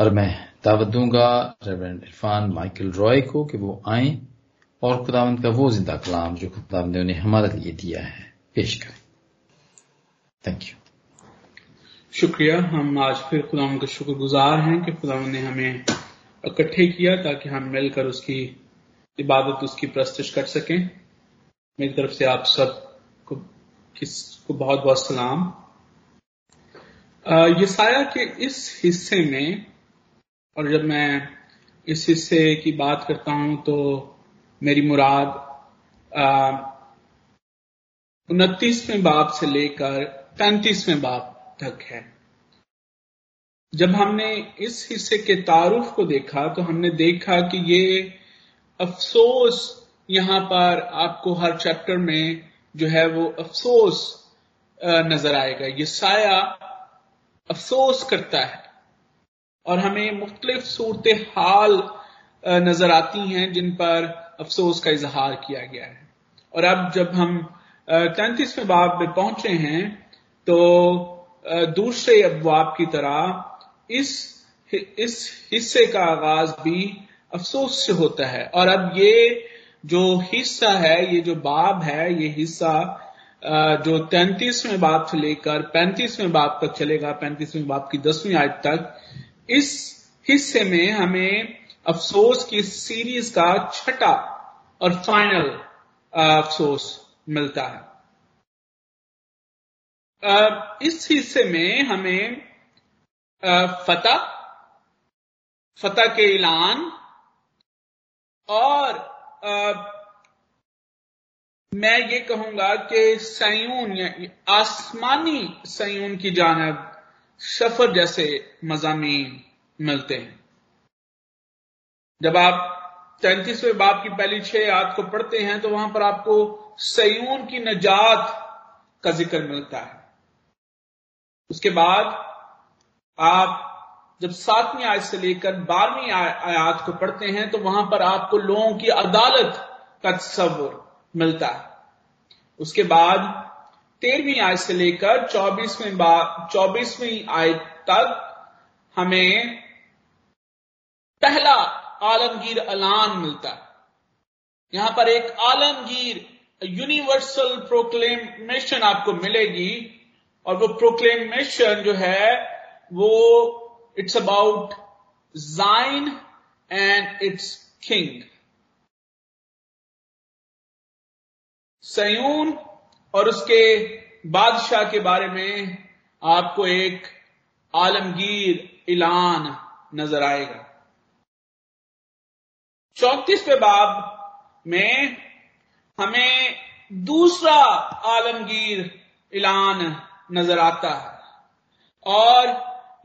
और मैं दावत दूँगा रेवरेंड इरफान माइकल रॉय को कि वो आए और खुदावंद का वो ज़िंदा कलाम जो खुदावंद ने उन्हें हमारे लिए दिया है पेश करें। थैंक यू शुक्रिया। हम आज फिर खुदा का शुक्रगुजार हैं कि खुदा ने हमें इकट्ठे किया ताकि हम मिलकर उसकी इबादत उसकी प्रस्तुत कर सकें। मेरी तरफ़ से आप सबको, किस को बहुत बहुत सलाम। ये साया के इस हिस्से में और जब मैं इस हिस्से की बात करता हूँ तो मेरी मुराद उनतीसवें बाप से लेकर पैंतीसवें बाप तक है। जब हमने इस हिस्से के तारुफ को देखा तो हमने देखा कि ये अफसोस यहाँ पर आपको हर चैप्टर में जो है वो अफसोस नज़र आएगा। ये साया अफसोस करता है। और हमें मुख्तलिफ़ सूरत हाल नज़र आती हैं जिन पर अफसोस का इजहार किया गया है। और अब जब हम तैतीसवें बाब में पहुँचे हैं तो दूसरे अबवाब की तरह इस इस हिस्से का आगाज़ भी अफसोस से होता है। और अब ये जो हिस्सा है, ये जो बाब है, ये हिस्सा जो तैतीसवें बाप से लेकर पैंतीसवें बाप तक चलेगा, पैंतीसवें बाप की दसवीं आयत तक इस हिस्से में हमें अफसोस की सीरीज़ का छठा और फाइनल अफसोस मिलता है। इस हिस्से में हमें फतह फतह के ऐलान और मैं ये कहूँगा कि सयून आसमानी सयून की जानब सफ़र जैसे मजामी मिलते हैं। जब आप तैतीसवें बाप की पहली छह याद को पढ़ते हैं तो वहाँ पर आपको सयून की नजात का ज़िक्र मिलता है। उसके बाद आप जब सातवीं आयत से लेकर बारहवीं आयात को पढ़ते हैं तो वहाँ पर आपको लोगों की अदालत का तस्वर मिलता है। उसके बाद तेरहवीं आयत से लेकर चौबीसवीं चौबीसवीं आयत तक हमें पहला आलमगीर अलान मिलता है। यहाँ पर एक आलमगीर यूनिवर्सल प्रोक्लेमेशन आपको मिलेगी और वो प्रोक्लेमेशन जो है, वो it's about Zion and it's king Zion और उसके बादशाह के बारे में आपको एक आलमगीर ऐलान नज़र आएगा। चौतीसवें बाब में हमें दूसरा आलमगीर ऐलान नज़र आता है और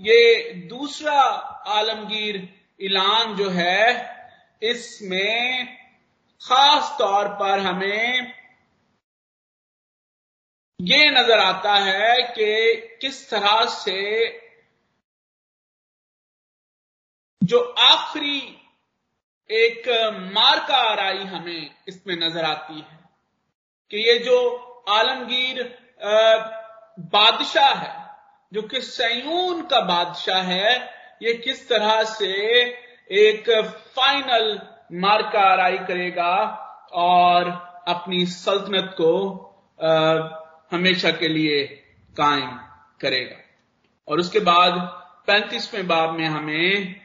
ये दूसरा आलमगीर ऐलान जो है, इसमें खास तौर पर हमें ये नज़र आता है कि किस तरह से जो आखिरी एक मार्का आराई हमें इसमें नज़र आती है कि ये जो आलमगीर बादशाह है जो कि सयून का बादशाह है ये किस तरह से एक फाइनल मार्का आराई करेगा और अपनी सल्तनत को आ, हमेशा के लिए कायम करेगा। और उसके बाद पैंतीसवें बाब में हमें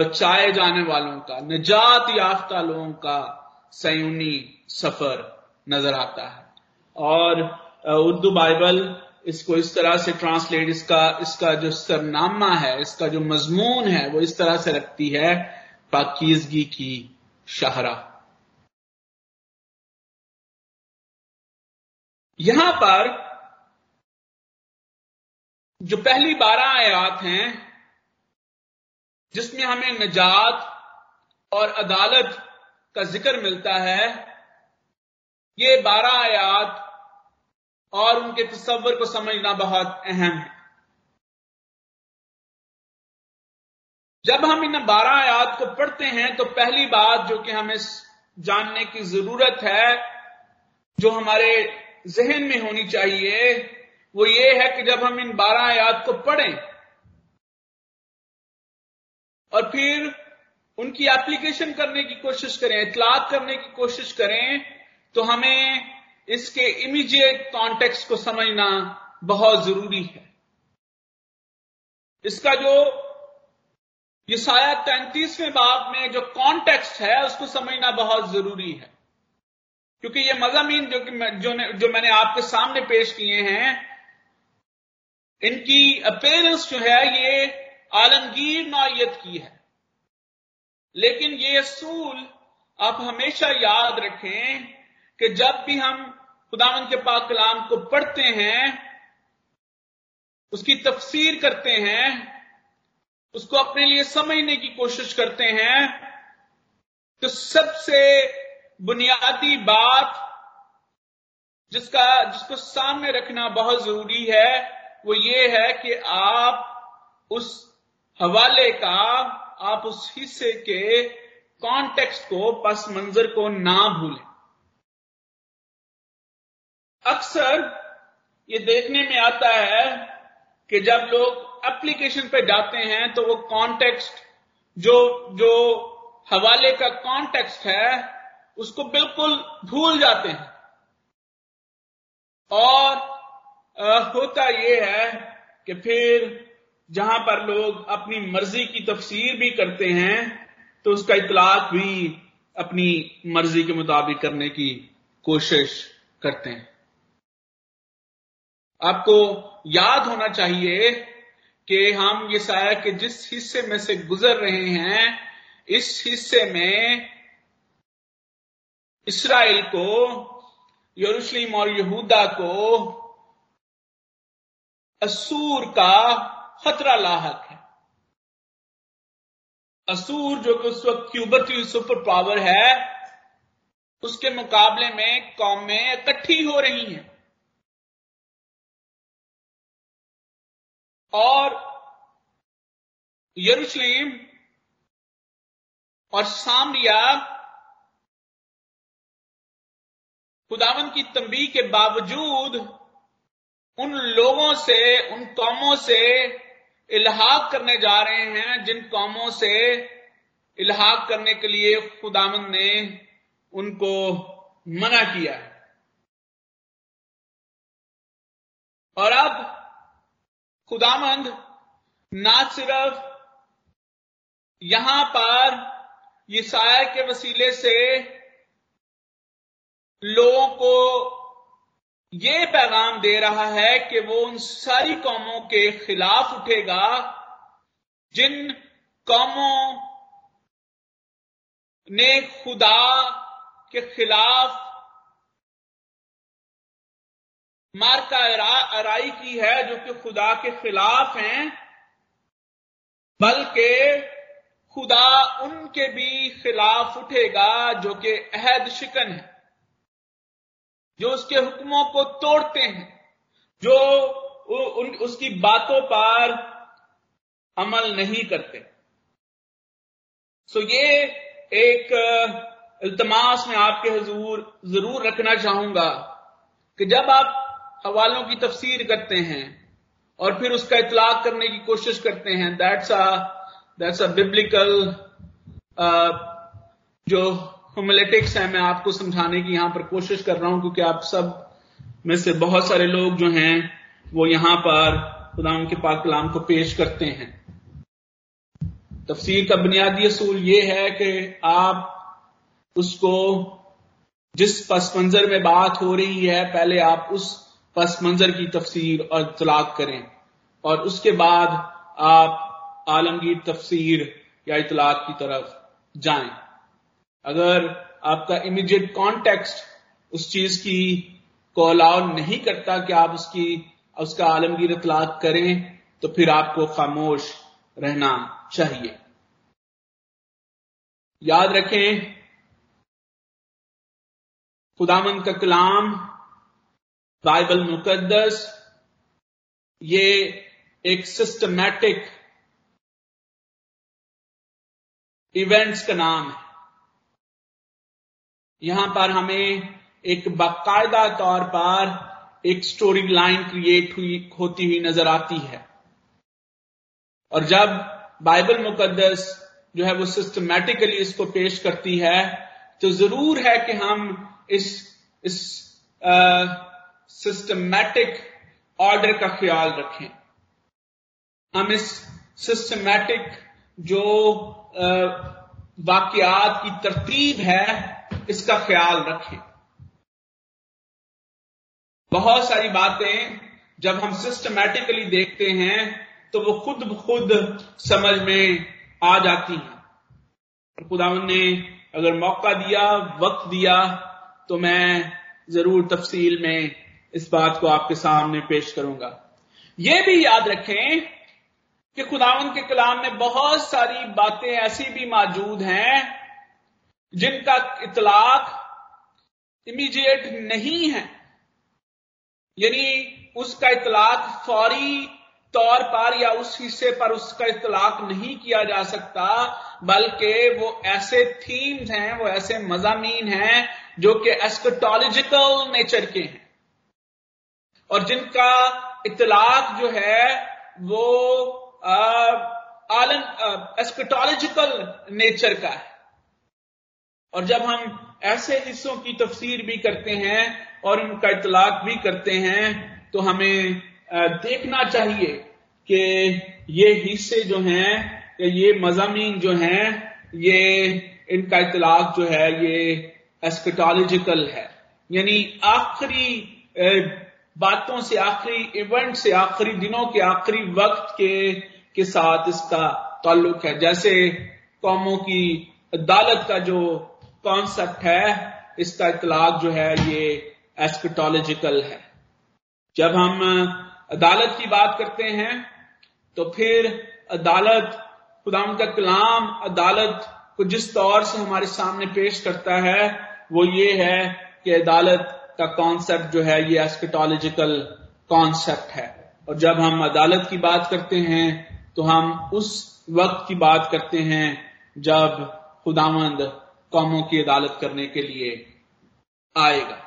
बचाए जाने वालों का, निजात याफ्ता लोगों का सयूनी सफ़र नज़र आता है। और उर्दू बाइबल इसको इस तरह से ट्रांसलेट, इसका इसका जो सरनामा है, इसका जो मजमून है, वो इस तरह से रखती है, पाकिजगी की शाहरा। यहाँ पर जो पहली बारह आयात हैं, जिसमें हमें निजात और अदालत का ज़िक्र मिलता है, ये बारह आयात और उनके तस्वर को समझना बहुत अहम है। जब हम इन बारह आयात को पढ़ते हैं तो पहली बात जो कि हमें जानने की ज़रूरत है, जो हमारे जहन में होनी चाहिए। वो ये है कि जब हम इन बारह आयात को पढ़ें और फिर उनकी एप्लीकेशन करने की कोशिश करें इतलाक करने की कोशिश करें तो हमें इसके इमीडिएट कॉन्टेक्स्ट को समझना बहुत ज़रूरी है। इसका जो ये साया तैंतीसवें बाब में जो कॉन्टेक्स्ट है, उसको समझना बहुत ज़रूरी है। क्योंकि ये मजामीन जो कि जो, जो मैंने आपके सामने पेश किए हैं इनकी अपेयरेंस जो है ये आलमगीर नौयत की है। लेकिन ये असूल आप हमेशा याद रखें कि जब भी हम खुदावन के पाक कलाम को पढ़ते हैं उसकी तफसीर करते हैं उसको अपने लिए समझने की कोशिश करते हैं तो सबसे बुनियादी बात जिसका, जिसको सामने रखना बहुत ज़रूरी है, वो ये है कि आप उस हवाले का, आप उस हिस्से के कॉन्टेक्स्ट को, पस मंजर को ना भूलें। अक्सर ये देखने में आता है कि जब लोग एप्लीकेशन पे जाते हैं तो वो कॉन्टेक्स्ट जो जो हवाले का कॉन्टेक्स्ट है उसको बिल्कुल भूल जाते हैं। और होता यह है कि फिर जहाँ पर लोग अपनी मर्ज़ी की तफसीर भी करते हैं तो उसका इतलाक भी अपनी मर्ज़ी के मुताबिक करने की कोशिश करते हैं। आपको याद होना चाहिए कि हम ये साया के जिस हिस्से में से गुजर रहे हैं, इस हिस्से में इसराइल को, यरूशलेम और यहूदा को असूर का खतरा लाक है। असूर जो कि उस वक्त क्यूबती सुपर पावर है, उसके मुकाबले में कौमें इकट्ठी हो रही हैं। और यरूशलेम और सामरिया खुदावन की तंबी के बावजूद उन लोगों से, उन कौमों से इलाहाक करने जा रहे हैं, जिन कौमों से इलाहाक करने के लिए खुदावन ने उनको मना किया है। और अब खुदामंद ना सिर्फ़ यहाँ पर ये साया के वसीले से लोगों को ये पैगाम दे रहा है कि वो उन सारी कौमों के खिलाफ उठेगा, जिन कौमों ने खुदा के खिलाफ मार का अराई की है, जो कि खुदा के खिलाफ हैं, बल्कि खुदा उनके भी खिलाफ उठेगा, जो कि अहद शिकन है। जो उसके हुक्मों को तोड़ते हैं जो उन, उसकी बातों पर अमल नहीं करते। सो ये एक इल्तमास में आपके हजूर ज़रूर रखना चाहूँगा कि जब आप हवालों की तफसीर करते हैं और फिर उसका इतलाक करने की कोशिश करते हैं that's a that's a biblical जो होमोलेटिक्स है, मैं आपको समझाने की यहाँ पर कोशिश कर रहा हूँ, क्योंकि आप सब में से बहुत सारे लोग जो हैं, वो यहाँ पर खुदाम के पाक कलाम को पेश करते हैं। तफसीर का बुनियादी असूल ये है कि आप उसको, जिस पस मंजर में बात हो रही है, पहले आप उस पस मंजर की तफसीर और इतलाक करें, और उसके बाद आप आलमगीर तफसीर या इतलाक की तरफ़ जाएँ। अगर आपका इमीडिएट कॉन्टेक्स्ट उस चीज़ की को अलाउ नहीं करता कि आप उसकी, उसका आलमगीर इतलाक करें तो फिर आपको खामोश रहना चाहिए। याद रखें खुदामंद का कलाम, बाइबल मुकद्दस, ये एक सिस्टमैटिक इवेंट्स का नाम है। यहाँ पर हमें एक बाकायदा तौर पर एक स्टोरी लाइन क्रिएट हुई, होती हुई नज़र आती है। और जब बाइबल मुकद्दस जो है वो सिस्टमैटिकली इसको पेश करती है तो ज़रूर है कि हम इस इस सिस्टमैटिक ऑर्डर का ख्याल रखें। हम इस सिस्टमैटिक जो वाकयात की तरतीब है इसका ख्याल रखें। बहुत सारी बातें जब हम सिस्टमैटिकली देखते हैं तो वो खुद खुद समझ में आ जाती हैं। खुदावन ने अगर मौका दिया, वक्त दिया तो मैं ज़रूर तफसील में इस बात को आपके सामने पेश करूँगा। यह भी याद रखें कि खुदावन के कलाम में बहुत सारी बातें ऐसी भी मौजूद हैं जिनका इतलाक इमीडिएट नहीं है, यानी उसका इतलाक फौरी तौर पर या उस हिस्से पर उसका इतलाक नहीं किया जा सकता, बल्कि वो ऐसे थीम्स हैं, वो ऐसे मजामीन हैं, जो कि एस्कटोलॉजिकल नेचर के हैं। और जिनका इतलाक जो है, वो आलन एस्कटोलॉजिकल नेचर का है। और जब हम ऐसे हिस्सों की तफसीर भी करते हैं और उनका इतलाक भी करते हैं तो हमें देखना चाहिए कि ये हिस्से जो हैं, या ये मजामी जो हैं, ये इनका इतलाक जो है, ये एस्कटोलॉजिकल है। यानी आखिरी बातों से आखिरी इवेंट से आखिरी, दिनों के आखिरी वक्त के के साथ इसका ताल्लुक है। जैसे कौमों की अदालत का जो कॉन्सेप्ट है, इसका इतलाक जो है, ये एस्कटोलॉजिकल है। जब हम अदालत की बात करते हैं तो फिर अदालत खुदा का कलाम अदालत को जिस तौर से हमारे सामने पेश करता है, वो ये है कि अदालत का कॉन्सेप्ट जो है, ये एस्केटोलॉजिकल कॉन्सेप्ट है। और जब हम अदालत की बात करते हैं तो हम उस वक्त की बात करते हैं, जब खुदामंद कौमों की अदालत करने के लिए आएगा।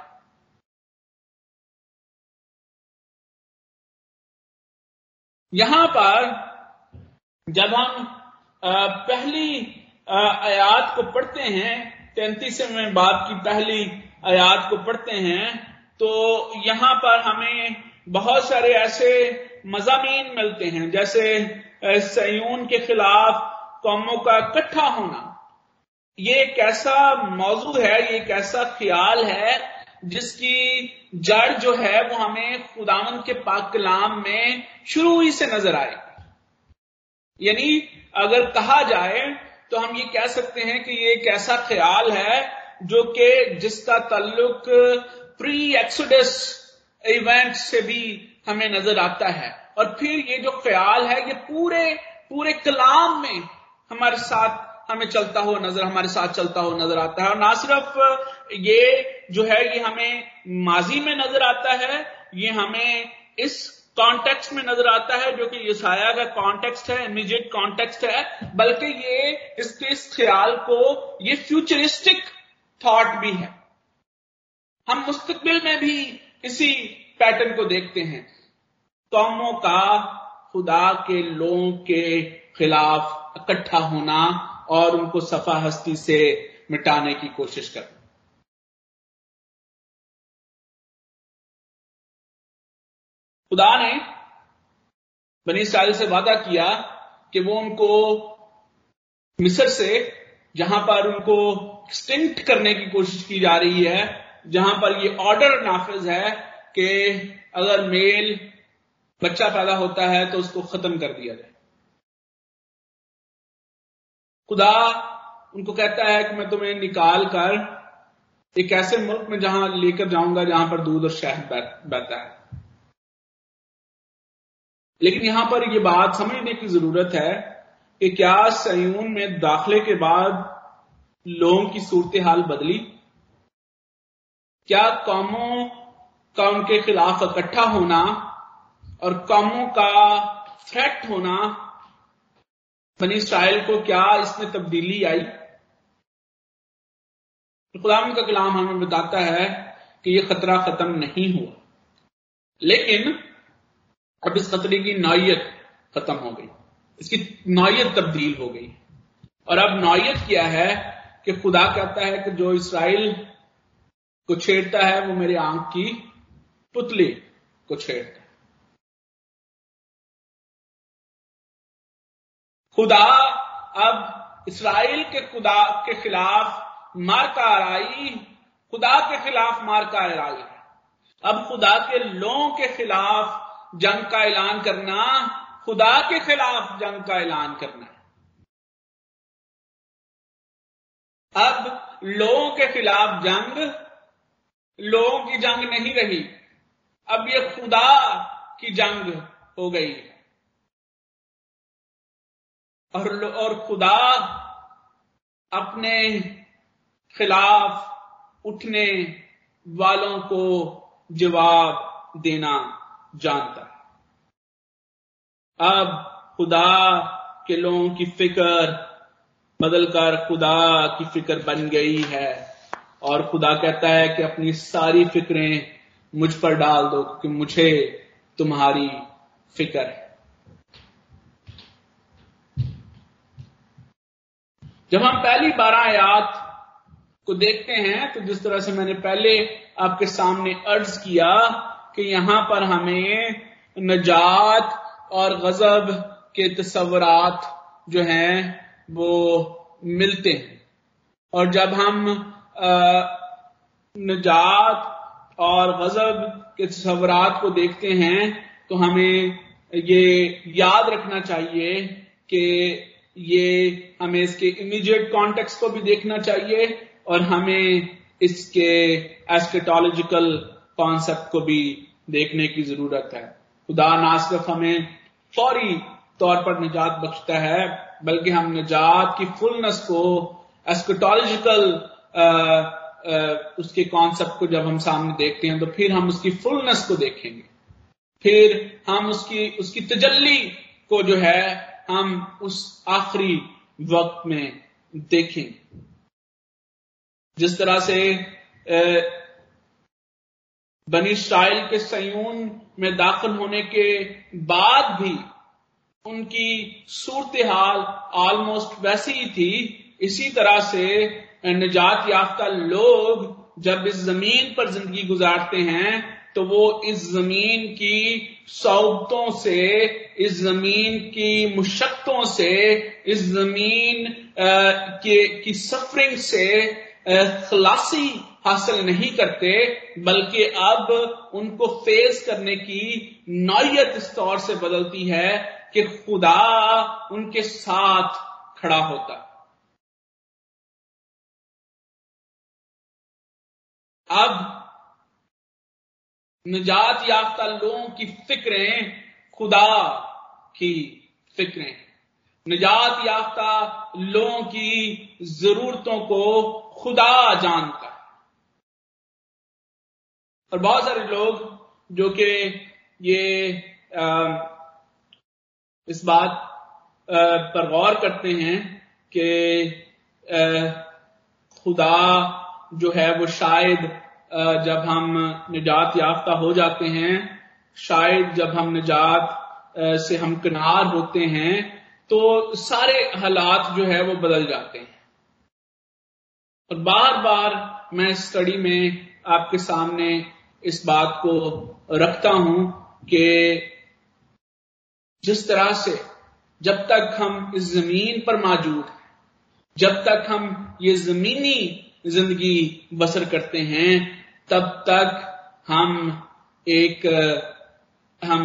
यहाँ पर जब हम पहली आयात को पढ़ते हैं, तैतीसवें बाप की पहली आयात को पढ़ते हैं तो यहाँ पर हमें बहुत सारे ऐसे मजामीन मिलते हैं, जैसे सयून के खिलाफ कौमों का इकट्ठा होना। ये एक ऐसा मौजू है, ये एक ऐसा ख्याल है जिसकी जड़ जो है वो हमें खुदावन के पाक कलाम में शुरू ही से नज़र आए। यानी अगर कहा जाए तो हम ये कह सकते हैं कि ये एक ऐसा ख्याल है जो कि जिसका ताल्लुक प्री एक्सोडस इवेंट से भी हमें नज़र आता है। और फिर ये जो ख्याल है, ये पूरे पूरे कलाम में हमारे साथ हमें चलता हुआ नज़र, हमारे साथ चलता हुआ नज़र आता है। और ना सिर्फ़ ये जो है, ये हमें माजी में नज़र आता है, ये हमें इस कॉन्टेक्स्ट में नज़र आता है, जो कि यसाया का कॉन्टेक्स्ट है इमीडिएट कॉन्टेक्स्ट है, बल्कि ये इसके इस ख्याल को, ये फ्यूचरिस्टिक थॉट भी है। हम मुस्तकबिल में भी इसी पैटर्न को देखते हैं। कौमों का खुदा के लोगों के खिलाफ इकट्ठा होना और उनको सफ़ा हस्ती से मिटाने की कोशिश करना खुदा ने बनी इसराइल से वादा किया कि वो उनको मिस्र से, जहाँ पर उनको एक्सटिंक्ट करने की कोशिश की जा रही है, जहाँ पर ये ऑर्डर नाफिज है कि अगर मेल बच्चा पैदा होता है तो उसको खत्म कर दिया जाए। खुदा उनको कहता है कि मैं तुम्हें निकाल कर एक ऐसे मुल्क में जहाँ लेकर जाऊँगा जहाँ पर दूध और शहद बहता है। लेकिन यहाँ पर यह बात समझने की ज़रूरत है कि क्या सयून में दाखिले के बाद लोगों की सूरत हाल बदली? क्या कौमों का उनके खिलाफ इकट्ठा होना और कौमों का थ्रेट होना बनी इसराइल को क्या इसमें तब्दीली आई? तो खुदाम का कलाम हमें बताता है कि यह खतरा खत्म नहीं हुआ। लेकिन अब इस खतरे की नौयत खत्म हो गई। इसकी नौयत तब्दील हो गई। और अब नौयत क्या है कि खुदा कहता है कि जो इसराइल को छेड़ता है, वो मेरी आँख की पुतली को छेड़ता है। खुदा अब इसराइल के खुदा के खिलाफ मार का आराई खुदा के खिलाफ मार आराई है अब खुदा के लोगों के खिलाफ जंग का ऐलान करना, खुदा के खिलाफ जंग का ऐलान करना। है अब लोगों के खिलाफ जंग, लोगों की जंग नहीं रही। अब ये खुदा की जंग हो गई। है और और खुदा अपने खिलाफ उठने वालों को जवाब देना जानता है। अब खुदा के लोगों की फ़िक्र बदलकर खुदा की फ़िक्र बन गई है और खुदा कहता है कि अपनी सारी फिक्रें मुझ पर डाल दो, क्योंकि मुझे तुम्हारी फ़िक्र है। जब हम पहली बारह आयात को देखते हैं तो जिस तरह से मैंने पहले आपके सामने अर्ज़ किया कि यहाँ पर हमें नजात और गजब के तस्वरात जो हैं, वो मिलते हैं। और जब हम नजात और गजब के तस्वरात को देखते हैं तो हमें ये याद रखना चाहिए कि ये हमें इसके इमीडिएट कॉन्टेक्स्ट को भी देखना चाहिए और हमें इसके एस्केटोलॉजिकल कॉन्सेप्ट को भी देखने की ज़रूरत है। खुदा ना सिर्फ़ हमें फौरी तौर पर निजात बख्शता है, बल्कि हम निजात की फुलनेस को एस्केटोलॉजिकल उसके कॉन्सेप्ट को जब हम सामने देखते हैं तो फिर हम उसकी फुलनेस को देखेंगे। फिर हम उसकी उसकी तजल्ली को जो है हम उस आखिरी वक्त में देखें। जिस तरह से बनी इसराइल के सयून में दाखिल होने के बाद भी उनकी सूरत हाल ऑलमोस्ट वैसी ही थी। इसी तरह से निजात याफ्ता लोग जब इस ज़मीन पर ज़िंदगी गुजारते हैं तो वो इस ज़मीन की सौबतों से, इस ज़मीन की मुशक्तों से, इस ज़मीन के, की सफरिंग से खलासी हासिल नहीं करते, बल्कि अब उनको फेस करने की नौयत इस तौर से बदलती है कि खुदा उनके साथ खड़ा होता। अब निजात याफ्ता लोगों की फिक्रें खुदा की फिक्रें। निजात याफ्ता लोगों की जरूरतों को खुदा जानता है। और बहुत सारे लोग जो कि ये आ, इस बात आ, पर गौर करते हैं कि खुदा जो है वो शायद जब हम निजात याफ्ता हो जाते हैं, शायद जब हम निजात से हम किनार होते हैं तो सारे हालात जो है वो बदल जाते हैं। और बार बार मैं स्टडी में आपके सामने इस बात को रखता हूँ कि जिस तरह से जब तक हम इस ज़मीन पर मौजूद हैं, जब तक हम ये जमीनी ज़िंदगी बसर करते हैं तब तक हम एक, हम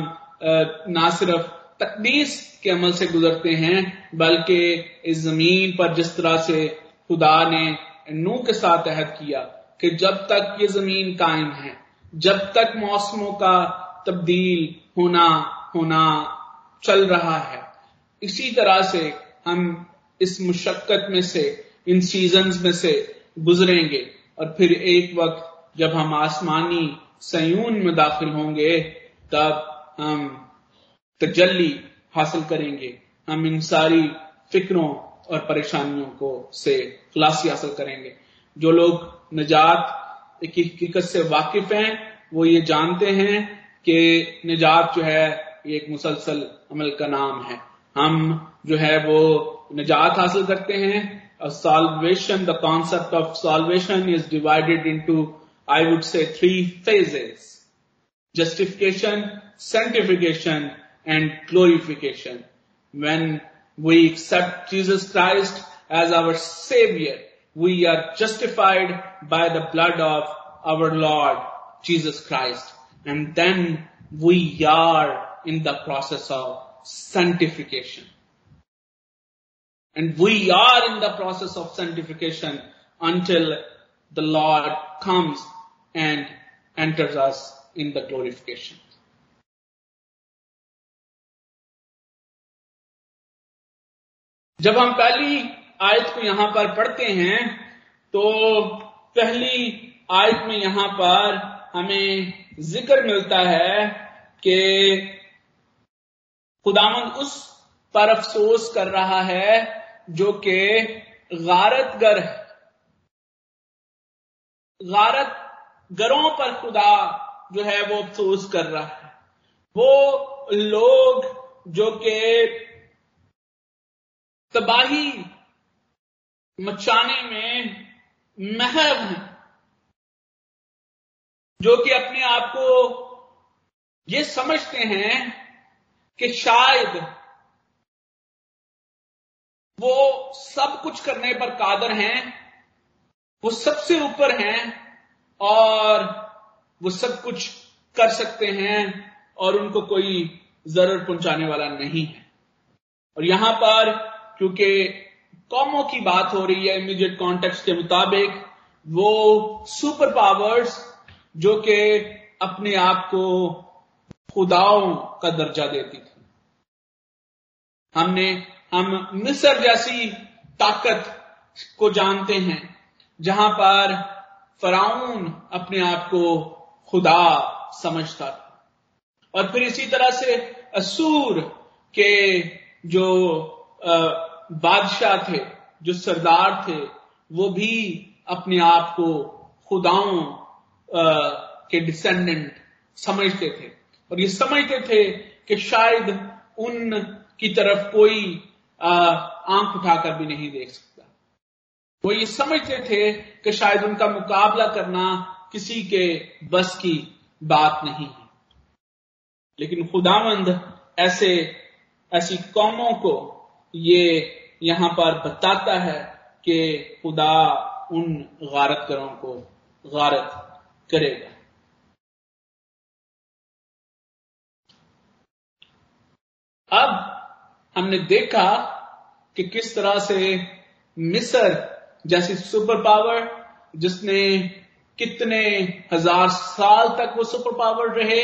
ना सिर्फ़ तकदीस के अमल से गुजरते हैं, बल्कि इस ज़मीन पर जिस तरह से खुदा ने नू के साथ अहद किया कि जब तक ये ज़मीन कायम है, जब तक मौसमों का तब्दील होना होना चल रहा है, इसी तरह से हम इस मुशक्कत में से, इन सीज़न में से गुजरेंगे और फिर एक वक्त जब हम आसमानी सयून में दाखिल होंगे, तब हम तजल्ली हासिल करेंगे। हम इन सारी फिक्रों और परेशानियों को से खलासी हासिल करेंगे। जो लोग निजात की हकीकत से वाकिफ हैं, वो ये जानते हैं कि निजात जो है, ये एक मुसलसल अमल का नाम है। हम जो है, वो निजात हासिल करते हैं। Salvation, the concept of salvation is divided into I would say three phases. Justification sanctification and glorification. When we accept Jesus Christ as our savior we are justified by the blood of our Lord Jesus Christ. And then we are in the process of sanctification. And we are in the process of sanctification until the Lord comes and enters us in the glorification. जब हम पहली आयत को यहाँ पर पढ़ते हैं तो पहली आयत में यहाँ पर हमें ज़िक्र मिलता है कि खुदामंद उस पर अफसोस कर रहा है जो कि गारतगर है गारत गरों पर खुदा जो है वो अफसोस कर रहा है। वो लोग जो कि तबाही मचाने में महव हैं, जो कि अपने आप को ये समझते हैं कि शायद वो सब कुछ करने पर कादर हैं, वो सबसे ऊपर हैं और वो सब कुछ कर सकते हैं और उनको कोई ज़रूर पहुँचाने वाला नहीं है। और यहाँ पर, क्योंकि कौमों की बात हो रही है इमीडिएट कॉन्टेक्स्ट के मुताबिक, वो सुपर पावर्स जो कि अपने आप को खुदाओं का दर्जा देती थी। हमने, हम मिस्र जैसी ताकत को जानते हैं, जहाँ पर फराउन अपने आप को खुदा समझता था। और फिर इसी तरह से असूर के जो बादशाह थे, जो सरदार थे, वो भी अपने आप को खुदाओं के डिसेंडेंट समझते थे। और ये समझते थे कि शायद उन की तरफ़ कोई आँख उठाकर भी नहीं देख सकता। वो ये समझते थे कि शायद उनका मुकाबला करना किसी के बस की बात नहीं है। लेकिन खुदावंद ऐसे, ऐसी कौमों को ये यहाँ पर बताता है कि खुदा उन गारतगरों को गारत करेगा। अब हमने देखा कि किस तरह से मिस्र जैसी सुपर पावर जिसने कितने हज़ार साल तक वो सुपर पावर रहे,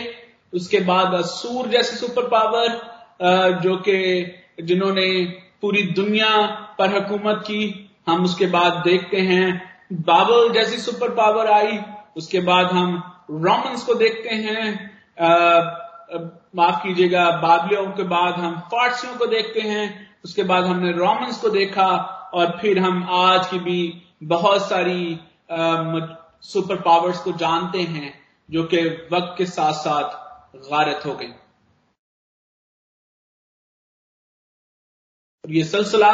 उसके बाद सूर जैसी सुपर पावर जो कि जिन्होंने पूरी दुनिया पर हुकूमत की, हम उसके बाद देखते हैं, बाबल जैसी सुपर पावर आई, उसके बाद हम रोमन्स को देखते हैं माफ़ कीजिएगा बाबलियों के बाद हम फारसियों को देखते हैं, उसके बाद हमने रोमन्स को देखा और फिर हम आज की भी बहुत सारी सुपर पावर्स को जानते हैं, जो कि वक्त के साथ साथ गारत हो गई। ये सिलसिला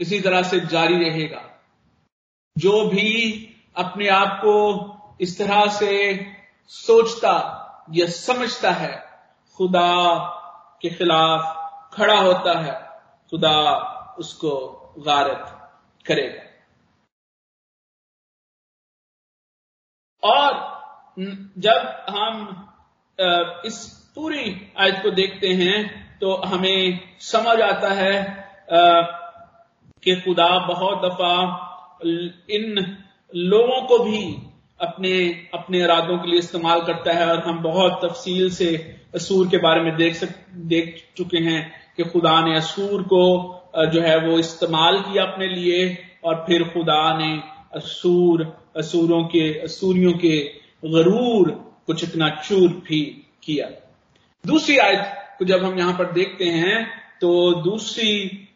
इसी तरह से जारी रहेगा। जो भी अपने आप को इस तरह से सोचता या समझता है, खुदा के खिलाफ खड़ा होता है, खुदा उसको गारत करेगा। और जब हम इस पूरी आयत को देखते हैं तो हमें समझ आता है कि खुदा बहुत दफ़ा इन लोगों को भी अपने अपने इरादों के लिए इस्तेमाल करता है, और हम बहुत तफसील से असूर के बारे में देख सक, देख चुके हैं कि खुदा ने असूर को जो है वो इस्तेमाल किया अपने लिए और फिर खुदा ने असूर, असूरों के, असूरियों के गरूर को चिकना चूर भी किया। दूसरी आयत को जब हम यहाँ पर देखते हैं तो दूसरी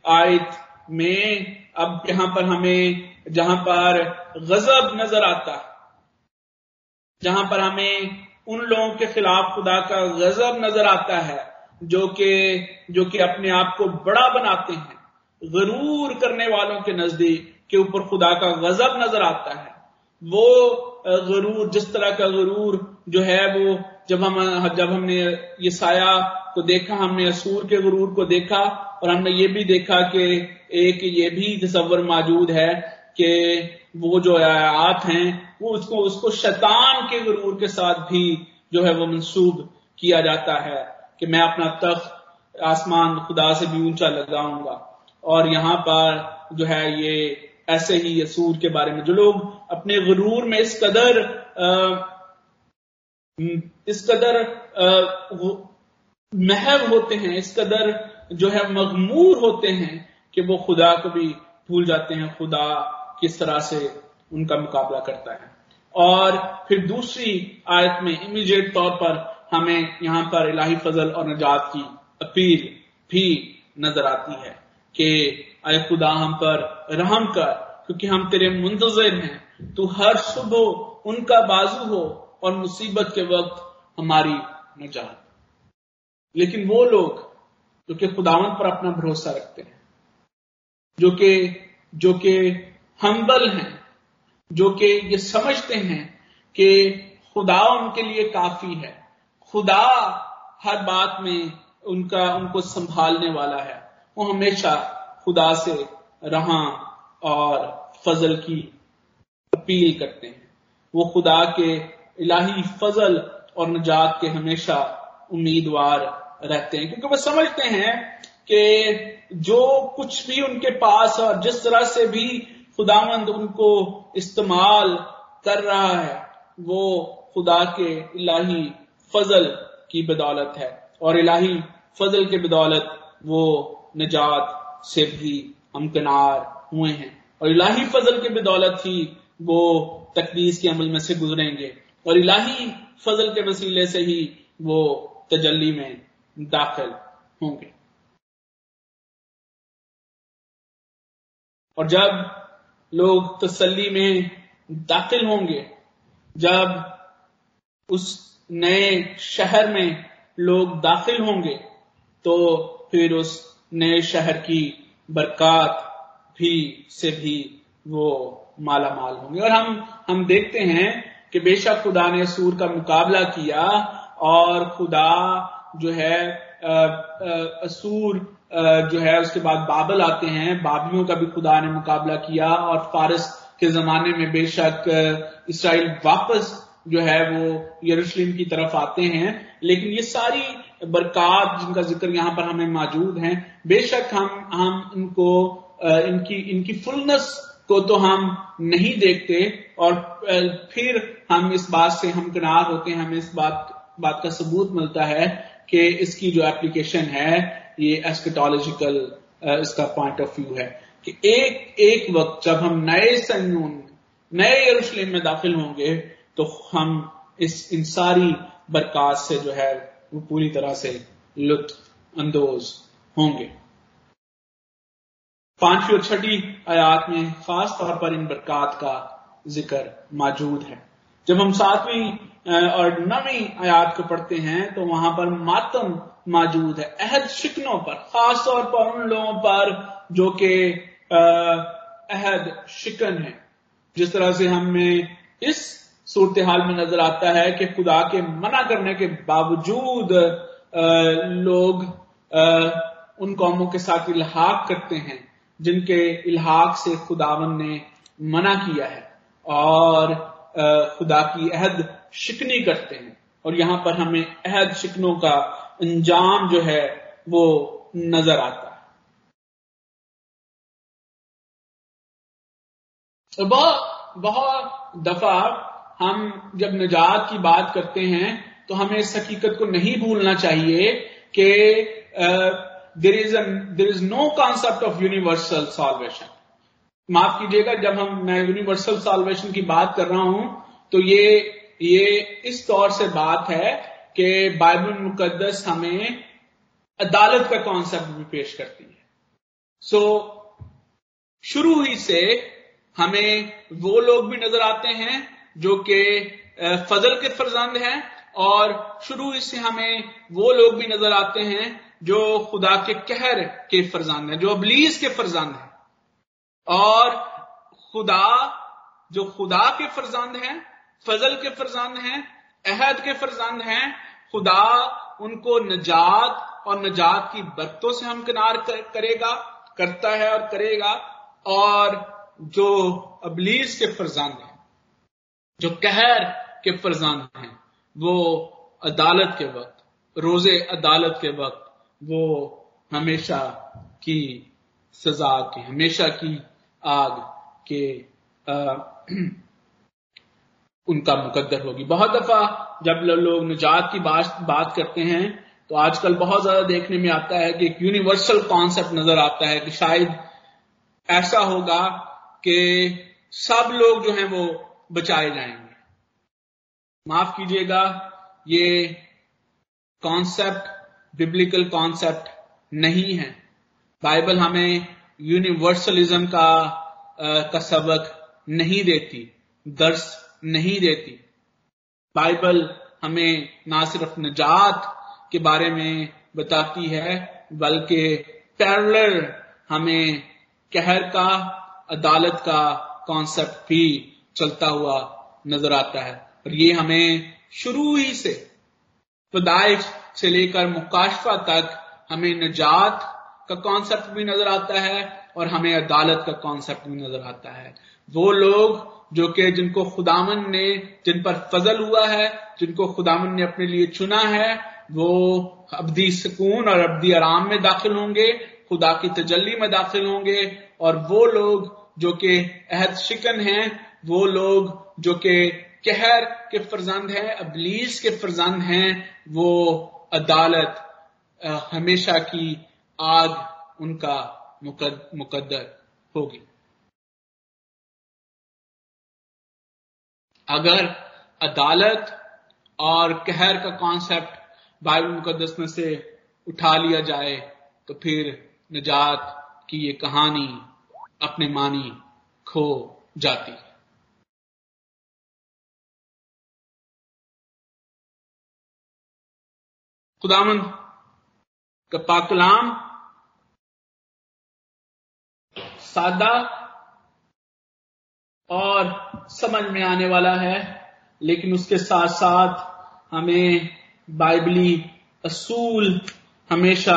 आयत में अब यहाँ पर हमें, जहाँ पर गजब नज़र आता है, जहाँ पर हमें उन लोगों के खिलाफ खुदा का गजब नज़र आता है, जो कि जो कि अपने आप को बड़ा बनाते हैं। गरूर करने वालों के नज़दीक के ऊपर खुदा का गजब नज़र आता है। वो गरूर, जिस तरह का गरूर जो है वो, जब हम, जब हमने ये साया को देखा, हमने असूर के गरूर को देखा और हमने ये भी देखा कि एक ये भी तस्वर मौजूद है कि वो जो आयात हैं, वो उसको उसको शैतान के गरूर के साथ भी जो है वो मंसूब किया जाता है कि मैं अपना तख्त आसमान खुदा से भी ऊँचा लगाऊँगा। और यहाँ पर जो है ये, ऐसे ही असूर के बारे में जो लोग अपने गरूर में इस कदर इस कदर महव होते हैं, इस कदर जो है मगमूर होते हैं कि वो खुदा को भी भूल जाते हैं, खुदा किस तरह से उनका मुकाबला करता है। और फिर दूसरी आयत में इमीडिएट तौर पर हमें यहाँ पर इलाही फजल और नजात की अपील भी नज़र आती है। कि अय खुदा हम पर रहम कर, क्योंकि हम तेरे मुंतजर हैं, तू हर सुबह उनका बाजू हो और मुसीबत के वक्त हमारी नजात। लेकिन वो लोग जो कि खुदावंत पर अपना भरोसा रखते हैं, जो कि जो कि हम्बल हैं, जो कि ये समझते हैं कि खुदा उनके लिए काफ़ी है। खुदा हर बात में उनका, उनको संभालने वाला है। वो हमेशा खुदा से रहा और फजल की अपील करते हैं। वो खुदा के इलाही फजल और नजात के हमेशा उम्मीदवार रहते हैं। क्योंकि वो समझते हैं कि जो कुछ भी उनके पास और जिस तरह से भी खुदामंद उनको इस्तेमाल कर रहा है, वो खुदा के इलाही फजल की बदौलत है। और इलाही फजल के बदौलत वो निजात से भी हमकनार हुए हैं। और इलाही फजल के बदौलत ही वो तकदीस के अमल में से गुजरेंगे। और इलाही फजल के वसीले से ही वो तजल्ली में दाखिल होंगे। और जब लोग तसल्ली में दाखिल होंगे, जब उस नए शहर में लोग दाखिल होंगे तो फिर उस नए शहर की बरकत भी से भी वो माला माल होंगे। और हम हम देखते हैं कि बेशक खुदा ने सूर का मुकाबला किया और खुदा जो है असूर जो है, उसके बाद बाबल आते हैं। बाबियों का भी खुदा ने मुकाबला किया और फारस के जमाने में बेशक इसराइल वापस जो है वो यरूशलेम की तरफ़ आते हैं। लेकिन ये सारी बरकत जिनका ज़िक्र यहाँ पर हमें मौजूद है, बेशक हम हम इनको इनकी इनकी फुलनेस को तो हम नहीं देखते और फिर हम इस बात से हम किनार होते हैं, हमें इस बात बात का सबूत मिलता है कि इसकी जो एप्लीकेशन है, ये एस्केटोलॉजिकल इसका पॉइंट ऑफ़ व्यू है कि एक एक वक्त जब हम नए सन्यून नए यरूशलेम में दाखिल होंगे तो हम इस, इन सारी बरकत से जो है वो पूरी तरह से लुत्फ अंदोज होंगे। पांचवी और छठी आयात में खास तौर पर इन बरकत का ज़िक्र मौजूद है। जब हम सातवीं और नवीं आयात को पढ़ते हैं तो वहाँ पर मातम मौजूद है। अहद शिकनों पर, खास तौर पर उन लोगों पर जो कि अहद शिकन है। जिस तरह से हमने इस सूरत हाल में नज़र आता है कि खुदा के मना करने के बावजूद लोग उन कौमों के साथ इल्हाक करते हैं, जिनके इल्हाक से खुदावन ने मना किया है और खुदा की अहद शिकनी करते हैं। और यहाँ पर हमें अहद शिकनों का अंजाम जो है, वो नज़र आता है। तो बहुत बहुत दफ़ा हम जब निजात की बात करते हैं तो हमें इस हकीकत को नहीं भूलना चाहिए कि there is there is no concept of universal salvation माफ़ कीजिएगा जब हम मैं यूनिवर्सल सॉल्वेशन की बात कर रहा हूँ तो ये ये इस तौर से बात है कि बाइबल मुकदस हमें अदालत का कॉन्सेप्ट भी पेश करती है। सो so, शुरू ही से हमें वो लोग भी नज़र आते हैं जो कि फजल के फरजंद हैं और शुरू से हमें वो लोग भी नज़र आते हैं जो खुदा के कहर के फरजान हैं जो अबलीस के फरजान हैं। और खुदा जो खुदा के फरजान हैं फजल के फरजान हैं अहद के फरजान हैं खुदा उनको नजात और नजात की बरतों से हमकिनार कर, करेगा करता है और करेगा और जो अबलीस के फरजान हैं। जो कहर के फरजान हैं वो अदालत के वक्त रोज़े अदालत के वक्त वो हमेशा की सजा की हमेशा की आग के आ, उनका मुकद्दर होगी। बहुत दफ़ा जब लोग निजात की बात बात करते हैं तो आजकल बहुत ज़्यादा देखने में आता है कि एक यूनिवर्सल कॉन्सेप्ट नज़र आता है कि शायद ऐसा होगा कि सब लोग जो हैं वो बचाए जाएँगे। माफ़ कीजिएगा, ये कॉन्सेप्ट बिब्लिकल कॉन्सेप्ट नहीं है। बाइबल हमें यूनिवर्सलिज्म का का सबक नहीं देती, दर्श नहीं देती। बाइबल हमें ना सिर्फ़ निजात के बारे में बताती है, बल्कि पैरलर हमें कहर का, अदालत का कॉन्सेप्ट भी चलता हुआ नज़र आता है। और ये हमें शुरू ही से पदाइश से लेकर मुकाशफा तक हमें निजात का कॉन्सेप्ट भी नज़र आता है और हमें अदालत का कॉन्सेप्ट भी नज़र आता है। वो लोग जो कि जिनको खुदामन ने, जिन पर फजल हुआ है, जिनको खुदामन ने अपने लिए चुना है, वो अब्दी सुकून और अब्दी आराम में दाखिल होंगे, खुदा की तजल्ली में दाखिल होंगे और वो लोग जो कि अहद शिकन हैं वो लोग जो कि कहर के फरजंद हैं, अबलीस के फरजंद हैं, वो अदालत हमेशा की आग उनका मुकद्दर होगी। अगर अदालत और कहर का कॉन्सेप्ट बाइबल मुकदस में से उठा लिया जाए तो फिर निजात की ये कहानी अपने मानी खो जाती। है खुदामंद का पाकलाम सादा और समझ में आने वाला है, लेकिन उसके साथ साथ हमें बाइबली असूल हमेशा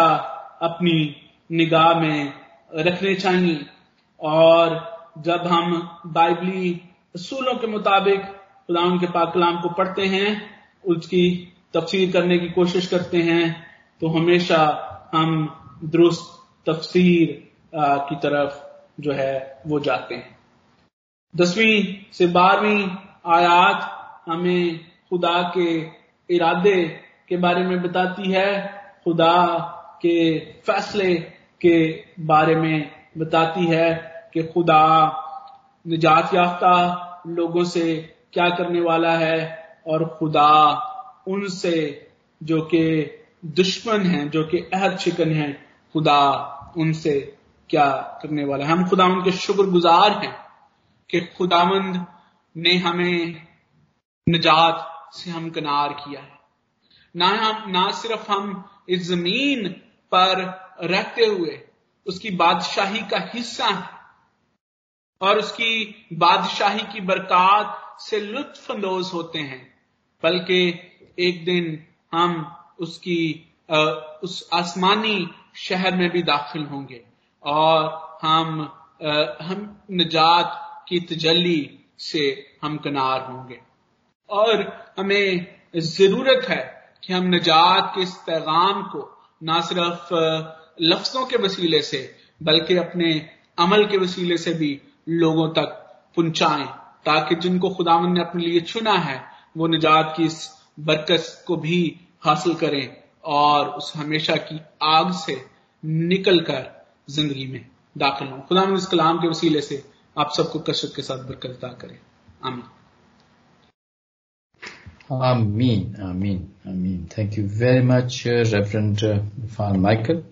अपनी निगाह में रखने चाहिए। और जब हम बाइबली असूलों के मुताबिक खुदा के पाकलाम को पढ़ते हैं, उसकी तफसीर करने की कोशिश करते हैं तो हमेशा हम दुरुस्त तफसीर की तरफ़ जो है, वो जाते हैं। दसवीं से बारहवीं आयात हमें खुदा के इरादे के बारे में बताती है, खुदा के फैसले के बारे में बताती है कि खुदा निजात याफ्ता लोगों से क्या करने वाला है और खुदा उनसे जो कि दुश्मन हैं, जो कि अहद शिकन हैं, खुदा उनसे क्या करने वाला है? हम खुदा उनके शुक्रगुजार हैं कि खुदामंद ने हमें निजात से हम किनार किया है। ना हम, ना सिर्फ़ हम इस ज़मीन पर रहते हुए उसकी बादशाही का हिस्सा है और उसकी बादशाही की बरकत से लुत्फ अंदोज होते हैं, बल्कि एक दिन हम उसकी उस आसमानी शहर में भी दाखिल होंगे। और हम हम निजात की तजल्ली से हम किनार होंगे। और हमें ज़रूरत है कि हम निजात के इस पैगाम को ना सिर्फ़ लफ्जों के वसीले से, बल्कि अपने अमल के वसीले से भी लोगों तक पहुंचाएँ, ताकि जिनको खुदावन ने अपने लिए चुना है, वो निजात की इस बरकत को भी हासिल करें और उस हमेशा की आग से निकल कर ज़िंदगी में दाखिल हों खुदा इस कलाम के वसीले से आप सबको कसरत के साथ बरकत करें आमीन आमीन आमीन Amin. Thank you very much reverend for Michael.